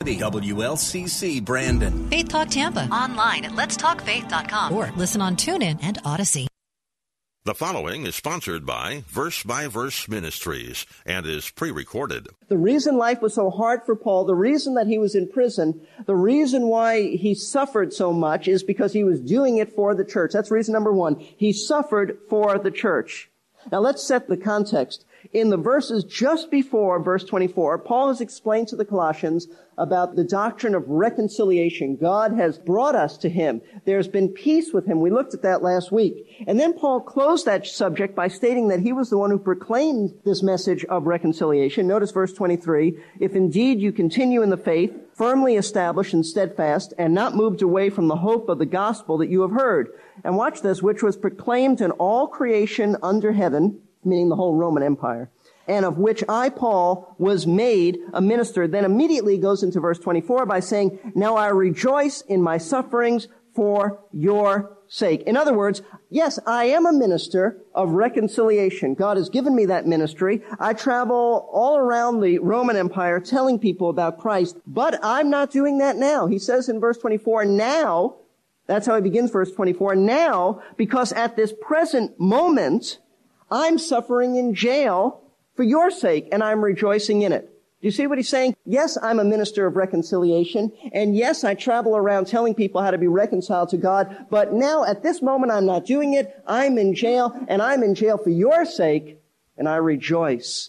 WLCC Brandon. Faith Talk Tampa. Online at letstalkfaith.com or listen on TuneIn and Odyssey. The following is sponsored by Verse by Verse Ministries and is pre recorded. The reason life was so hard for Paul, the reason that he was in prison, the reason why he suffered so much is because he was doing it for the church. That's reason number one. He suffered for the church. Now let's set the context. In the verses just before verse 24, Paul has explained to the Colossians about the doctrine of reconciliation. God has brought us to Him. There's been peace with Him. We looked at that last week. And then Paul closed that subject by stating that he was the one who proclaimed this message of reconciliation. Notice verse 23. If indeed you continue in the faith, firmly established and steadfast, and not moved away from the hope of the gospel that you have heard. And watch this, which was proclaimed in all creation under heaven, meaning the whole Roman Empire, and of which I, Paul, was made a minister, then immediately goes into verse 24 by saying, Now I rejoice in my sufferings for your sake. In other words, yes, I am a minister of reconciliation. God has given me that ministry. I travel all around the Roman Empire telling people about Christ, but I'm not doing that now. He says in verse 24, now, that's how he begins verse 24, now, because at this present moment, I'm suffering in jail for your sake and I'm rejoicing in it. Do you see what he's saying? Yes, I'm a minister of reconciliation. And yes, I travel around telling people how to be reconciled to God. But now at this moment, I'm not doing it. I'm in jail and I'm in jail for your sake and I rejoice.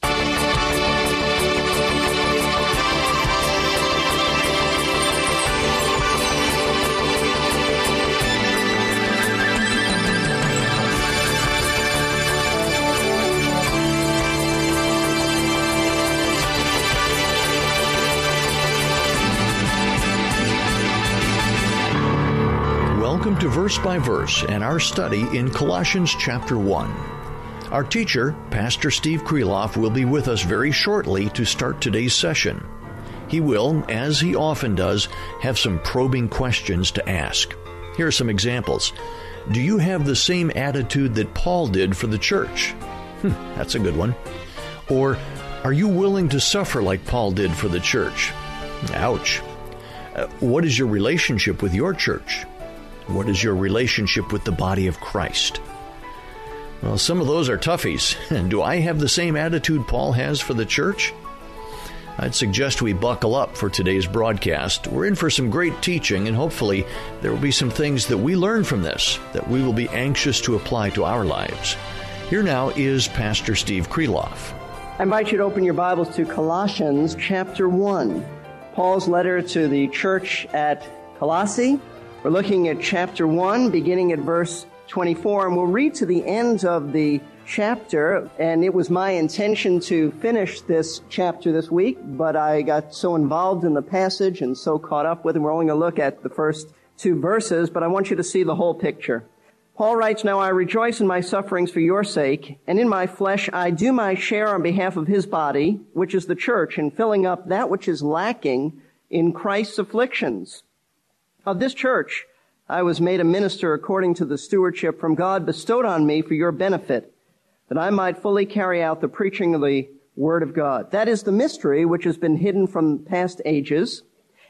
Welcome to Verse by Verse and our study in Colossians chapter 1. Our teacher, Pastor Steve Kreloff, will be with us very shortly to start today's session. He will, as he often does, have some probing questions to ask. Here are some examples. Do you have the same attitude that Paul did for the church? Hmm, that's a good one. Or, are you willing to suffer like Paul did for the church? Ouch. Uh, what is your relationship with your church? What is your relationship with the body of Christ? Well, some of those are toughies. And do I have the same attitude Paul has for the church? I'd suggest we buckle up for today's broadcast. We're in for some great teaching, and hopefully, there will be some things that we learn from this that we will be anxious to apply to our lives. Here now is Pastor Steve Kreloff. I invite you to open your Bibles to Colossians chapter 1, Paul's letter to the church at Colossae. We're looking at chapter 1, beginning at verse 24, and we'll read to the end of the chapter. And it was my intention to finish this chapter this week, but I got so involved in the passage and so caught up with it. We're only going to look at the first two verses, but I want you to see the whole picture. Paul writes, Now I rejoice in my sufferings for your sake, and in my flesh I do my share on behalf of his body, which is the church, in filling up that which is lacking in Christ's afflictions. Of this church, I was made a minister according to the stewardship from God bestowed on me for your benefit, that I might fully carry out the preaching of the Word of God. That is the mystery which has been hidden from past ages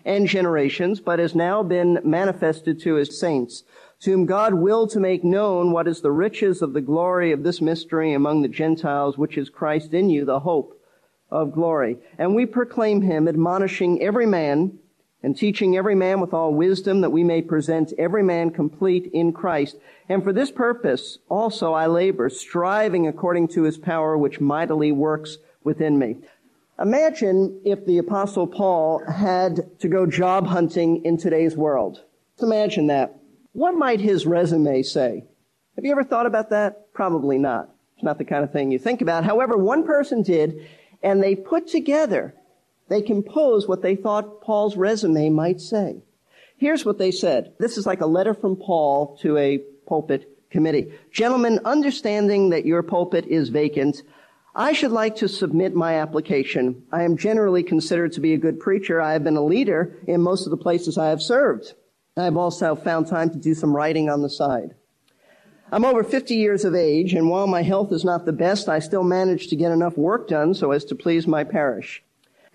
and generations, but has now been manifested to his saints, to whom God willed to make known what is the riches of the glory of this mystery among the Gentiles, which is Christ in you, the hope of glory. And we proclaim him, admonishing every man and teaching every man with all wisdom that we may present every man complete in Christ. And for this purpose also I labor, striving according to his power which mightily works within me. Imagine if the apostle Paul had to go job hunting in today's world. Let's imagine that. What might his resume say? Have you ever thought about that? Probably not. It's not the kind of thing you think about. However, one person did, and they put together They composed what they thought Paul's resume might say. Here's what they said. This is like a letter from Paul to a pulpit committee. Gentlemen, understanding that your pulpit is vacant, I should like to submit my application. I am generally considered to be a good preacher. I have been a leader in most of the places I have served. I have also found time to do some writing on the side. I'm over 50 years of age, and while my health is not the best, I still manage to get enough work done so as to please my parish.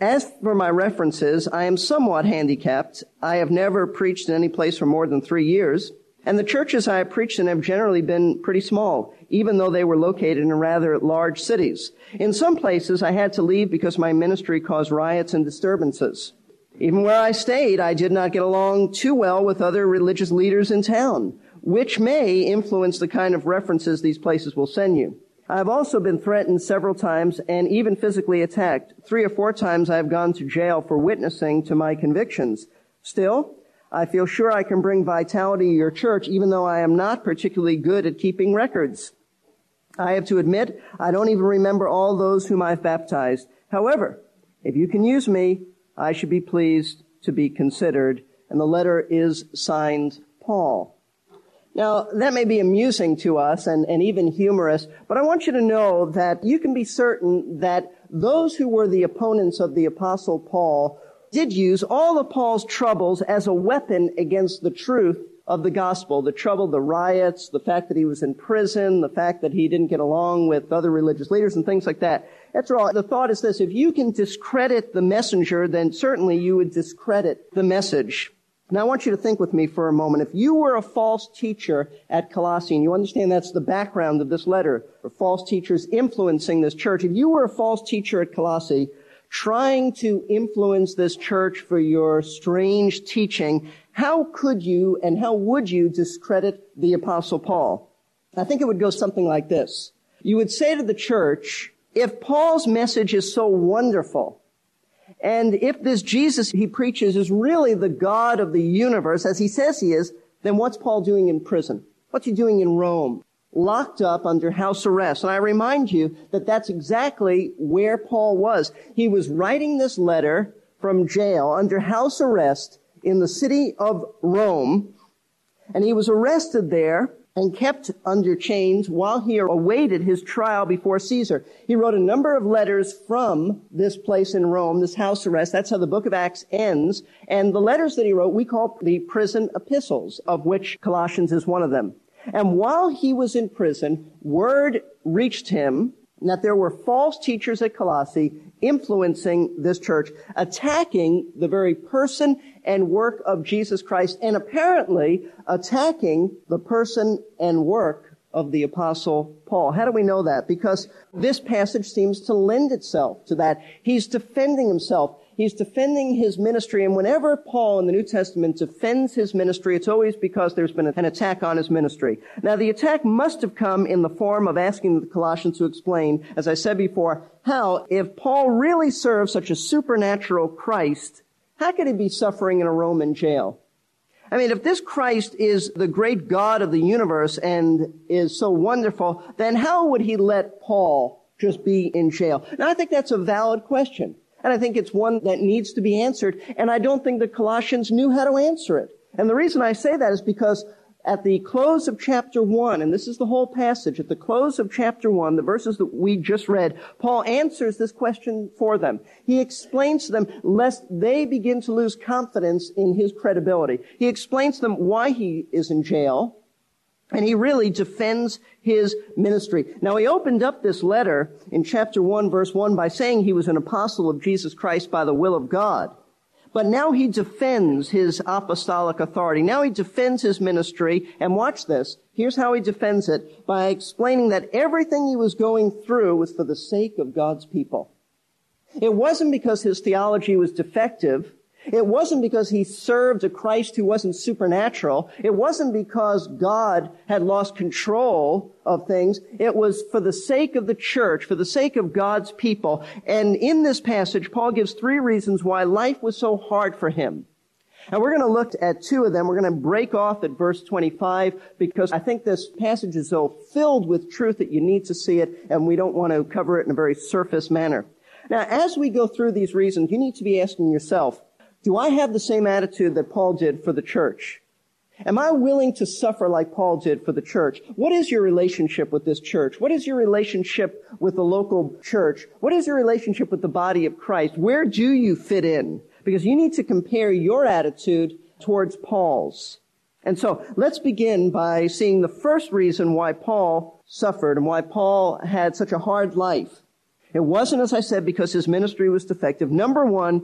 As for my references, I am somewhat handicapped. I have never preached in any place for more than three years, and the churches I have preached in have generally been pretty small, even though they were located in rather large cities. In some places, I had to leave because my ministry caused riots and disturbances. Even where I stayed, I did not get along too well with other religious leaders in town, which may influence the kind of references these places will send you. I've also been threatened several times and even physically attacked. Three or four times I've gone to jail for witnessing to my convictions. Still, I feel sure I can bring vitality to your church even though I am not particularly good at keeping records. I have to admit, I don't even remember all those whom I've baptized. However, if you can use me, I should be pleased to be considered. And the letter is signed Paul. Now, that may be amusing to us and, and even humorous, but I want you to know that you can be certain that those who were the opponents of the apostle Paul did use all of Paul's troubles as a weapon against the truth of the gospel. The trouble, the riots, the fact that he was in prison, the fact that he didn't get along with other religious leaders and things like that. After all. The thought is this, if you can discredit the messenger, then certainly you would discredit the message. Now I want you to think with me for a moment. If you were a false teacher at Colossae, and you understand that's the background of this letter, for false teachers influencing this church. If you were a false teacher at Colossae, trying to influence this church for your strange teaching, how could you and how would you discredit the apostle Paul? I think it would go something like this. You would say to the church, if Paul's message is so wonderful, and if this Jesus he preaches is really the God of the universe, as he says he is, then what's Paul doing in prison? What's he doing in Rome? Locked up under house arrest. And I remind you that that's exactly where Paul was. He was writing this letter from jail under house arrest in the city of Rome. And he was arrested there and kept under chains while he awaited his trial before Caesar. He wrote a number of letters from this place in Rome, this house arrest. That's how the book of Acts ends. And the letters that he wrote, we call the prison epistles, of which Colossians is one of them. And while he was in prison, word reached him that there were false teachers at Colossae influencing this church, attacking the very person and work of Jesus Christ, and apparently attacking the person and work of the apostle Paul. How do we know that? Because this passage seems to lend itself to that. He's defending himself. He's defending his ministry, and whenever Paul in the New Testament defends his ministry, it's always because there's been an attack on his ministry. Now, the attack must have come in the form of asking the Colossians to explain, as I said before, how, if Paul really serves such a supernatural Christ, how could he be suffering in a Roman jail? I mean, if this Christ is the great God of the universe and is so wonderful, then how would he let Paul just be in jail? Now, I think that's a valid question. And I think it's one that needs to be answered. And I don't think the Colossians knew how to answer it. And the reason I say that is because at the close of chapter 1, and this is the whole passage, at the close of chapter 1, the verses that we just read, Paul answers this question for them. He explains to them lest they begin to lose confidence in his credibility. He explains to them why he is in jail, and he really defends his ministry. Now he opened up this letter in chapter 1 verse 1 by saying he was an apostle of Jesus Christ by the will of God. But now he defends his apostolic authority. Now he defends his ministry. And watch this. Here's how he defends it by explaining that everything he was going through was for the sake of God's people. It wasn't because his theology was defective. It wasn't because he served a Christ who wasn't supernatural. It wasn't because God had lost control of things. It was for the sake of the church, for the sake of God's people. And in this passage, Paul gives three reasons why life was so hard for him. And we're going to look at two of them. We're going to break off at verse 25 because I think this passage is so filled with truth that you need to see it and we don't want to cover it in a very surface manner. Now, as we go through these reasons, you need to be asking yourself, do I have the same attitude that Paul did for the church? Am I willing to suffer like Paul did for the church? What is your relationship with this church? What is your relationship with the local church? What is your relationship with the body of Christ? Where do you fit in? Because you need to compare your attitude towards Paul's. And so let's begin by seeing the first reason why Paul suffered and why Paul had such a hard life. It wasn't, as I said, because his ministry was defective. Number one,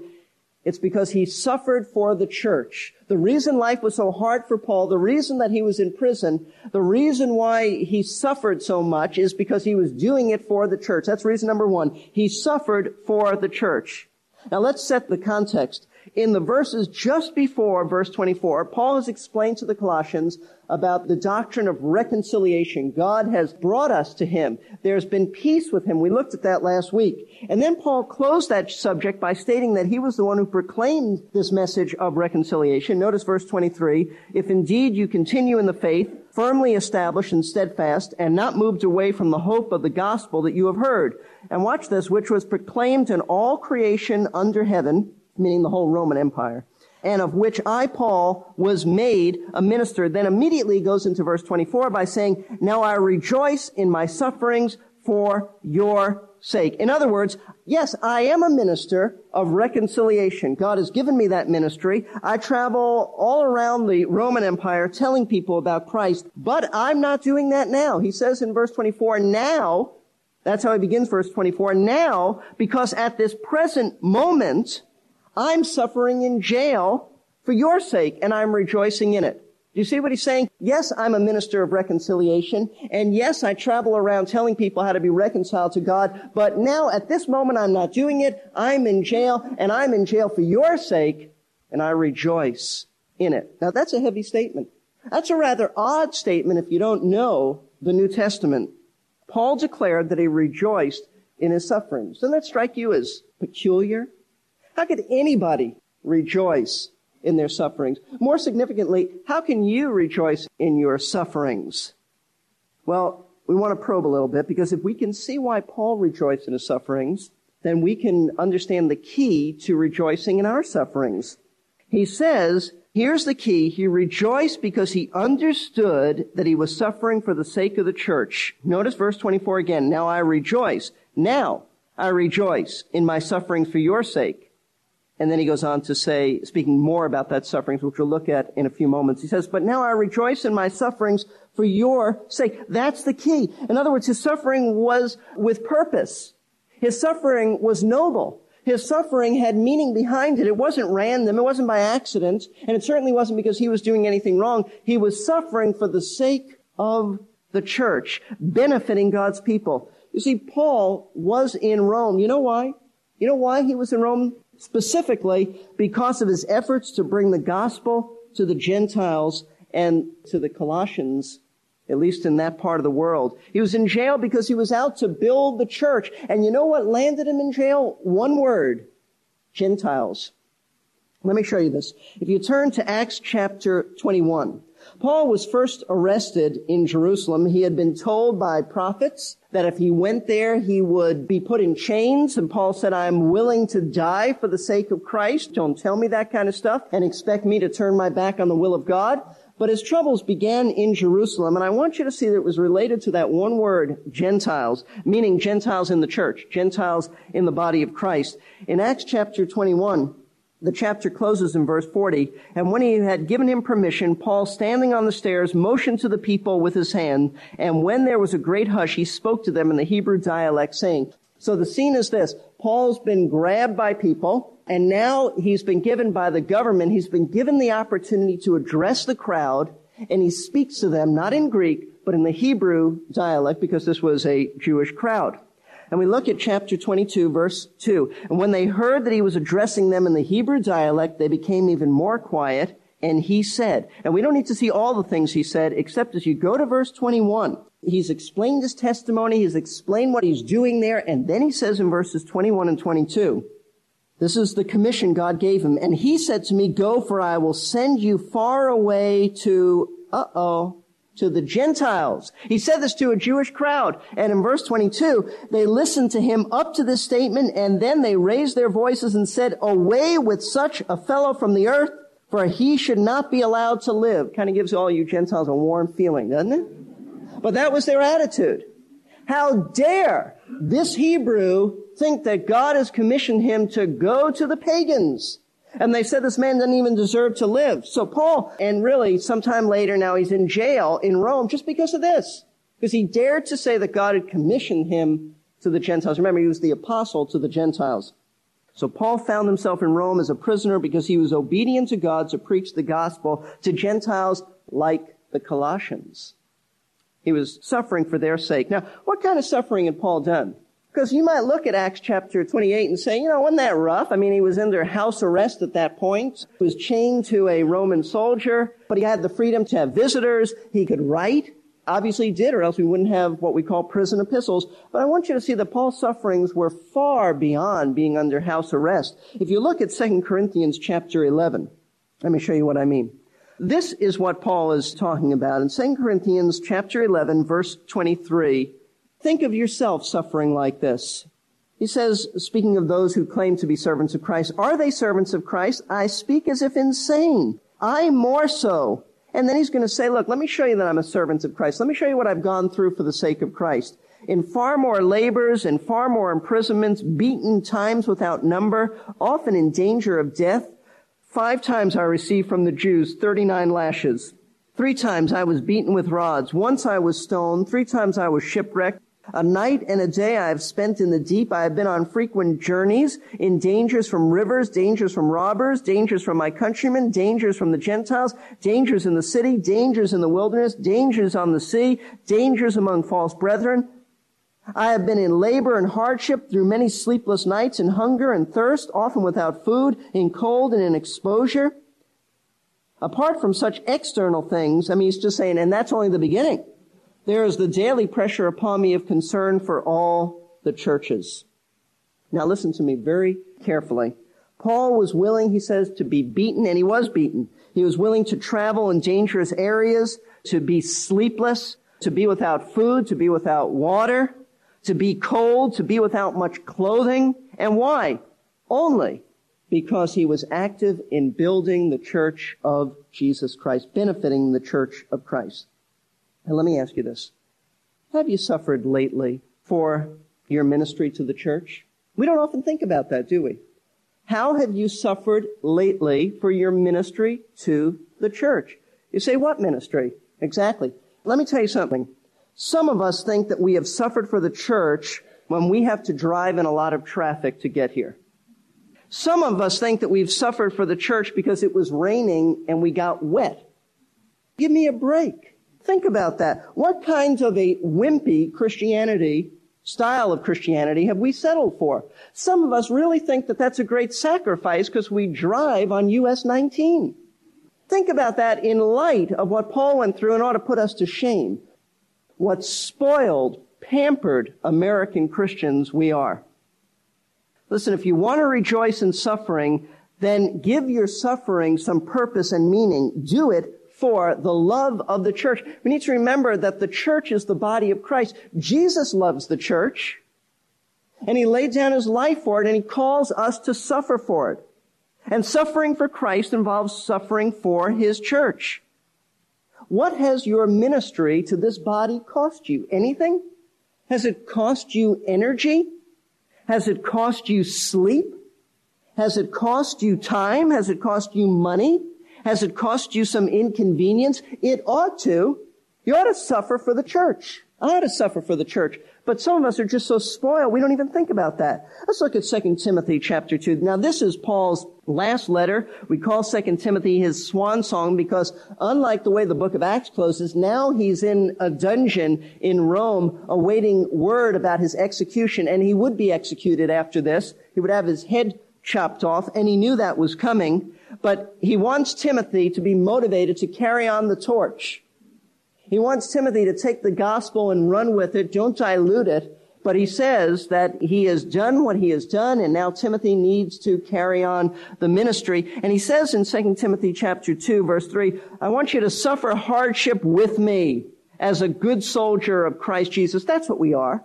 it's because he suffered for the church. The reason life was so hard for Paul, the reason that he was in prison, the reason why he suffered so much is because he was doing it for the church. That's reason number one. He suffered for the church. Now let's set the context in the verses just before verse 24, Paul has explained to the Colossians about the doctrine of reconciliation. God has brought us to Him. There's been peace with Him. We looked at that last week. And then Paul closed that subject by stating that he was the one who proclaimed this message of reconciliation. Notice verse 23. If indeed you continue in the faith, firmly established and steadfast, and not moved away from the hope of the gospel that you have heard. And watch this, which was proclaimed in all creation under heaven, meaning the whole Roman Empire, and of which I, Paul, was made a minister. Then immediately goes into verse 24 by saying, Now I rejoice in my sufferings for your sake. In other words, yes, I am a minister of reconciliation. God has given me that ministry. I travel all around the Roman Empire telling people about Christ, but I'm not doing that now. He says in verse 24, now, that's how he begins verse 24, now, because at this present moment, I'm suffering in jail for your sake and I'm rejoicing in it. Do you see what he's saying? Yes, I'm a minister of reconciliation. And yes, I travel around telling people how to be reconciled to God. But now at this moment, I'm not doing it. I'm in jail and I'm in jail for your sake and I rejoice in it. Now that's a heavy statement. That's a rather odd statement if you don't know the New Testament. Paul declared that he rejoiced in his sufferings. Doesn't that strike you as peculiar? How could anybody rejoice in their sufferings? More significantly, how can you rejoice in your sufferings? Well, we want to probe a little bit because if we can see why Paul rejoiced in his sufferings, then we can understand the key to rejoicing in our sufferings. He says, here's the key. He rejoiced because he understood that he was suffering for the sake of the church. Notice verse 24 again. Now I rejoice. Now I rejoice in my sufferings for your sake and then he goes on to say, speaking more about that sufferings, which we'll look at in a few moments. He says, but now I rejoice in my sufferings for your sake. That's the key. In other words, his suffering was with purpose. His suffering was noble. His suffering had meaning behind it. It wasn't random. It wasn't by accident. And it certainly wasn't because he was doing anything wrong. He was suffering for the sake of the church, benefiting God's people. You see, Paul was in Rome. You know why? You know why he was in Rome? Specifically because of his efforts to bring the gospel to the Gentiles and to the Colossians, at least in that part of the world. He was in jail because he was out to build the church. And you know what landed him in jail? One word. Gentiles. Let me show you this. If you turn to Acts chapter 21, Paul was first arrested in Jerusalem. He had been told by prophets that if he went there, he would be put in chains. And Paul said, I'm willing to die for the sake of Christ. Don't tell me that kind of stuff and expect me to turn my back on the will of God. But his troubles began in Jerusalem, and I want you to see that it was related to that one word, Gentiles, meaning Gentiles in the church, Gentiles in the body of Christ. In Acts chapter 21, the chapter closes in verse 40. And when he had given him permission, Paul, standing on the stairs, motioned to the people with his hand. And when there was a great hush, he spoke to them in the Hebrew dialect, saying, so the scene is this. Paul's been grabbed by people, and now he's been given by the government, he's been given the opportunity to address the crowd, and he speaks to them, not in Greek, but in the Hebrew dialect, because this was a Jewish crowd. And we look at chapter 22, verse 2. And when they heard that he was addressing them in the Hebrew dialect, they became even more quiet. And he said, and we don't need to see all the things he said, except as you go to verse 21, he's explained his testimony, he's explained what he's doing there, and then he says in verses 21 and 22, this is the commission God gave him. And he said to me, go for I will send you far away to, uh-oh, to the Gentiles. He said this to a Jewish crowd. And in verse 22, they listened to him up to this statement and then they raised their voices and said, away with such a fellow from the earth, for he should not be allowed to live. Kind of gives all you Gentiles a warm feeling, doesn't it? But that was their attitude. How dare this Hebrew think that God has commissioned him to go to the pagans and they said this man doesn't even deserve to live. So Paul, and really sometime later now he's in jail in Rome just because of this. Because he dared to say that God had commissioned him to the Gentiles. Remember, he was the apostle to the Gentiles. So Paul found himself in Rome as a prisoner because he was obedient to God to preach the gospel to Gentiles like the Colossians. He was suffering for their sake. Now, what kind of suffering had Paul done? Because you might look at Acts chapter 28 and say, you know, wasn't that rough? I mean, he was under house arrest at that point. He was chained to a Roman soldier, but he had the freedom to have visitors. He could write. Obviously he did, or else we wouldn't have what we call prison epistles. But I want you to see that Paul's sufferings were far beyond being under house arrest. If you look at 2 Corinthians chapter 11, let me show you what I mean. This is what Paul is talking about in 2 Corinthians chapter 11 verse 23. Think of yourself suffering like this. He says, speaking of those who claim to be servants of Christ, are they servants of Christ? I speak as if insane. I more so. And then he's going to say, look, let me show you that I'm a servant of Christ. Let me show you what I've gone through for the sake of Christ. In far more labors and far more imprisonments, beaten times without number, often in danger of death. Five times I received from the Jews 39 lashes. Three times I was beaten with rods. Once I was stoned. Three times I was shipwrecked. A night and a day I have spent in the deep. I have been on frequent journeys in dangers from rivers, dangers from robbers, dangers from my countrymen, dangers from the Gentiles, dangers in the city, dangers in the wilderness, dangers on the sea, dangers among false brethren. I have been in labor and hardship through many sleepless nights in hunger and thirst, often without food, in cold and in exposure. Apart from such external things, I mean, he's just saying, and that's only the beginning. There is the daily pressure upon me of concern for all the churches. Now listen to me very carefully. Paul was willing, he says, to be beaten, and he was beaten. He was willing to travel in dangerous areas, to be sleepless, to be without food, to be without water, to be cold, to be without much clothing. And why? Only because he was active in building the church of Jesus Christ, benefiting the church of Christ. And let me ask you this. Have you suffered lately for your ministry to the church? We don't often think about that, do we? How have you suffered lately for your ministry to the church? You say, what ministry? Exactly. Let me tell you something. Some of us think that we have suffered for the church when we have to drive in a lot of traffic to get here. Some of us think that we've suffered for the church because it was raining and we got wet. Give me a break. Think about that. What kinds of a wimpy Christianity, style of Christianity have we settled for? Some of us really think that that's a great sacrifice because we drive on US 19. Think about that in light of what Paul went through and ought to put us to shame. What spoiled, pampered American Christians we are. Listen, if you want to rejoice in suffering, then give your suffering some purpose and meaning. Do it for the love of the church. We need to remember that the church is the body of Christ. Jesus loves the church and he laid down his life for it and he calls us to suffer for it. And suffering for Christ involves suffering for his church. What has your ministry to this body cost you? Anything? Has it cost you energy? Has it cost you sleep? Has it cost you time? Has it cost you money? Has it cost you some inconvenience? It ought to. You ought to suffer for the church. I ought to suffer for the church. But some of us are just so spoiled, we don't even think about that. Let's look at 2 Timothy chapter 2. Now this is Paul's last letter. We call 2 Timothy his swan song because unlike the way the book of Acts closes, now he's in a dungeon in Rome awaiting word about his execution and he would be executed after this. He would have his head chopped off and he knew that was coming but he wants Timothy to be motivated to carry on the torch. He wants Timothy to take the gospel and run with it. Don't dilute it But he says that he has done what he has done and now Timothy needs to carry on the ministry. And he says in 2 Timothy chapter 2 verse 3, I want you to suffer hardship with me as a good soldier of Christ Jesus. That's what we are.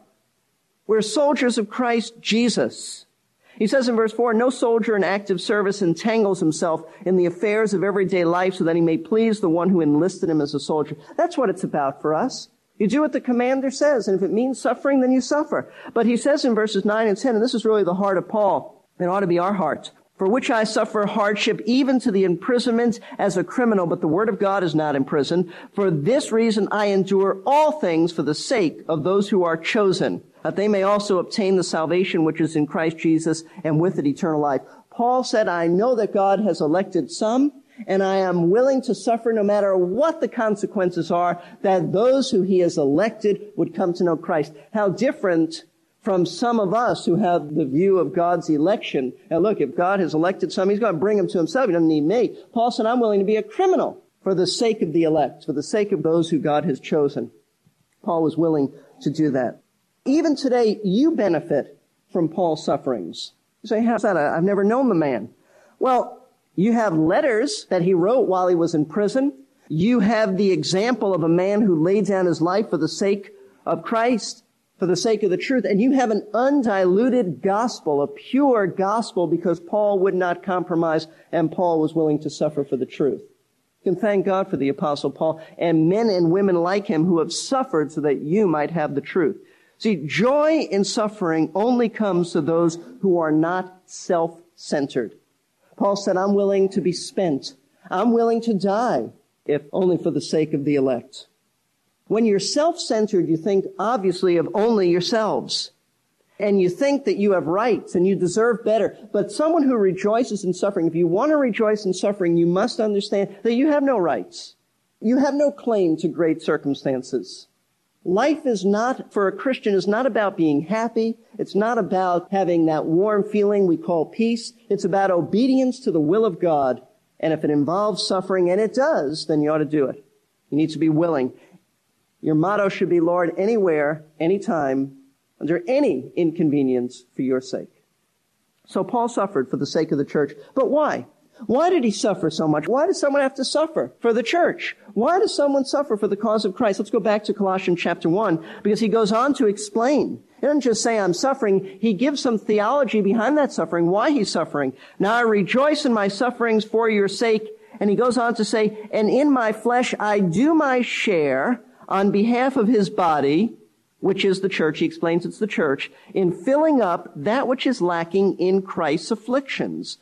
We're soldiers of Christ Jesus. He says in verse 4, no soldier in active service entangles himself in the affairs of everyday life so that he may please the one who enlisted him as a soldier. That's what it's about for us. You do what the commander says, and if it means suffering, then you suffer. But he says in verses 9 and 10, and this is really the heart of Paul, it ought to be our heart, for which I suffer hardship even to the imprisonment as a criminal, but the word of God is not imprisoned. For this reason I endure all things for the sake of those who are chosen, that they may also obtain the salvation which is in Christ Jesus and with it eternal life. Paul said, I know that God has elected some, and I am willing to suffer no matter what the consequences are, that those who he has elected would come to know Christ. How different from some of us who have the view of God's election. Now look, if God has elected some, he's going to bring them to himself. He doesn't need me. Paul said, I'm willing to be a criminal for the sake of the elect, for the sake of those who God has chosen. Paul was willing to do that. Even today, you benefit from Paul's sufferings. You say, how's that? I've never known the man. Well, you have letters that he wrote while he was in prison. You have the example of a man who laid down his life for the sake of Christ, for the sake of the truth. And you have an undiluted gospel, a pure gospel because Paul would not compromise and Paul was willing to suffer for the truth. You can thank God for the apostle Paul and men and women like him who have suffered so that you might have the truth. See, joy in suffering only comes to those who are not self-centered. Paul said, I'm willing to be spent. I'm willing to die, if only for the sake of the elect. When you're self-centered, you think obviously of only yourselves. And you think that you have rights and you deserve better. But someone who rejoices in suffering, if you want to rejoice in suffering, you must understand that you have no rights. You have no claim to great circumstances. Life is not, for a Christian, is not about being happy. It's not about having that warm feeling we call peace. It's about obedience to the will of God. And if it involves suffering, and it does, then you ought to do it. You need to be willing. Your motto should be, Lord, anywhere, anytime, under any inconvenience for your sake. So Paul suffered for the sake of the church. But why? Why did he suffer so much? Why does someone have to suffer for the church? Why does someone suffer for the cause of Christ? Let's go back to Colossians chapter 1 because he goes on to explain. He doesn't just say I'm suffering. He gives some theology behind that suffering, why he's suffering. Now I rejoice in my sufferings for your sake. And he goes on to say, and in my flesh I do my share on behalf of his body, which is the church. He explains it's the church in filling up that which is lacking in Christ's afflictions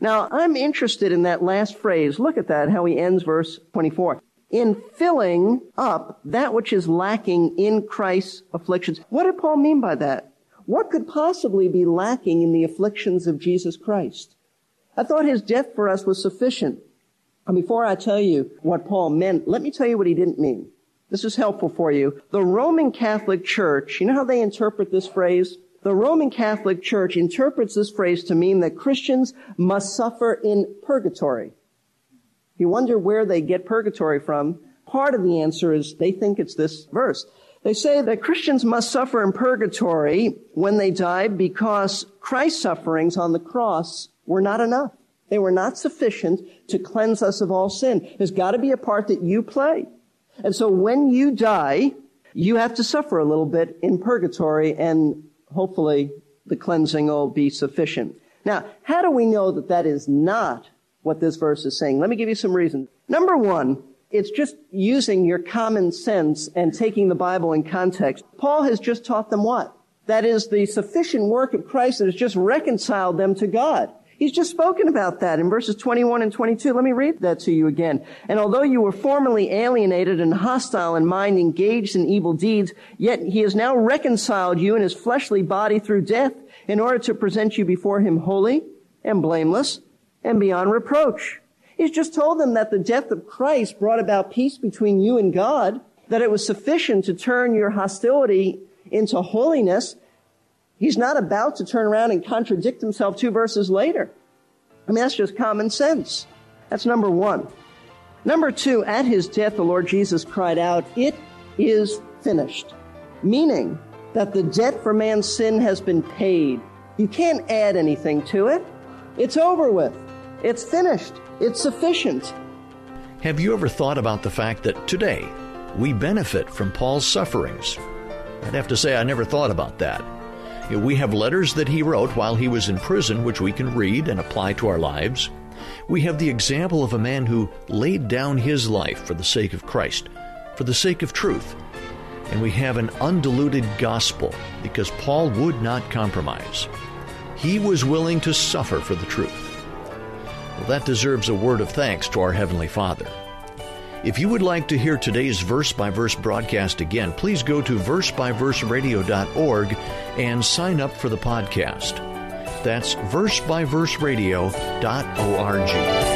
now, I'm interested in that last phrase. Look at that, how he ends verse 24. In filling up that which is lacking in Christ's afflictions. What did Paul mean by that? What could possibly be lacking in the afflictions of Jesus Christ? I thought his death for us was sufficient. And before I tell you what Paul meant, let me tell you what he didn't mean. This is helpful for you. The Roman Catholic Church, you know how they interpret this phrase? The Roman Catholic Church interprets this phrase to mean that Christians must suffer in purgatory. You wonder where they get purgatory from. Part of the answer is they think it's this verse. They say that Christians must suffer in purgatory when they die because Christ's sufferings on the cross were not enough. They were not sufficient to cleanse us of all sin. There's got to be a part that you play. And so when you die, you have to suffer a little bit in purgatory and hopefully the cleansing will be sufficient. Now, how do we know that that is not what this verse is saying? Let me give you some reasons. Number one, it's just using your common sense and taking the Bible in context. Paul has just taught them what? That is the sufficient work of Christ that has just reconciled them to God. He's just spoken about that in verses 21 and 22. Let me read that to you again. And although you were formerly alienated and hostile in mind, engaged in evil deeds, yet he has now reconciled you in his fleshly body through death in order to present you before him holy and blameless and beyond reproach. He's just told them that the death of Christ brought about peace between you and God, that it was sufficient to turn your hostility into holiness, He's not about to turn around and contradict himself two verses later. I mean, that's just common sense. That's number one. Number two, at his death, the Lord Jesus cried out, It is finished. Meaning that the debt for man's sin has been paid. You can't add anything to it. It's over with. It's finished. It's sufficient. Have you ever thought about the fact that today we benefit from Paul's sufferings? I'd have to say I never thought about that. We have letters that he wrote while he was in prison, which we can read and apply to our lives. We have the example of a man who laid down his life for the sake of Christ, for the sake of truth. And we have an undiluted gospel because Paul would not compromise. He was willing to suffer for the truth. Well, that deserves a word of thanks to our Heavenly Father. If you would like to hear today's verse by verse broadcast again, please go to versebyverseradio.org and sign up for the podcast. That's versebyverseradio.org.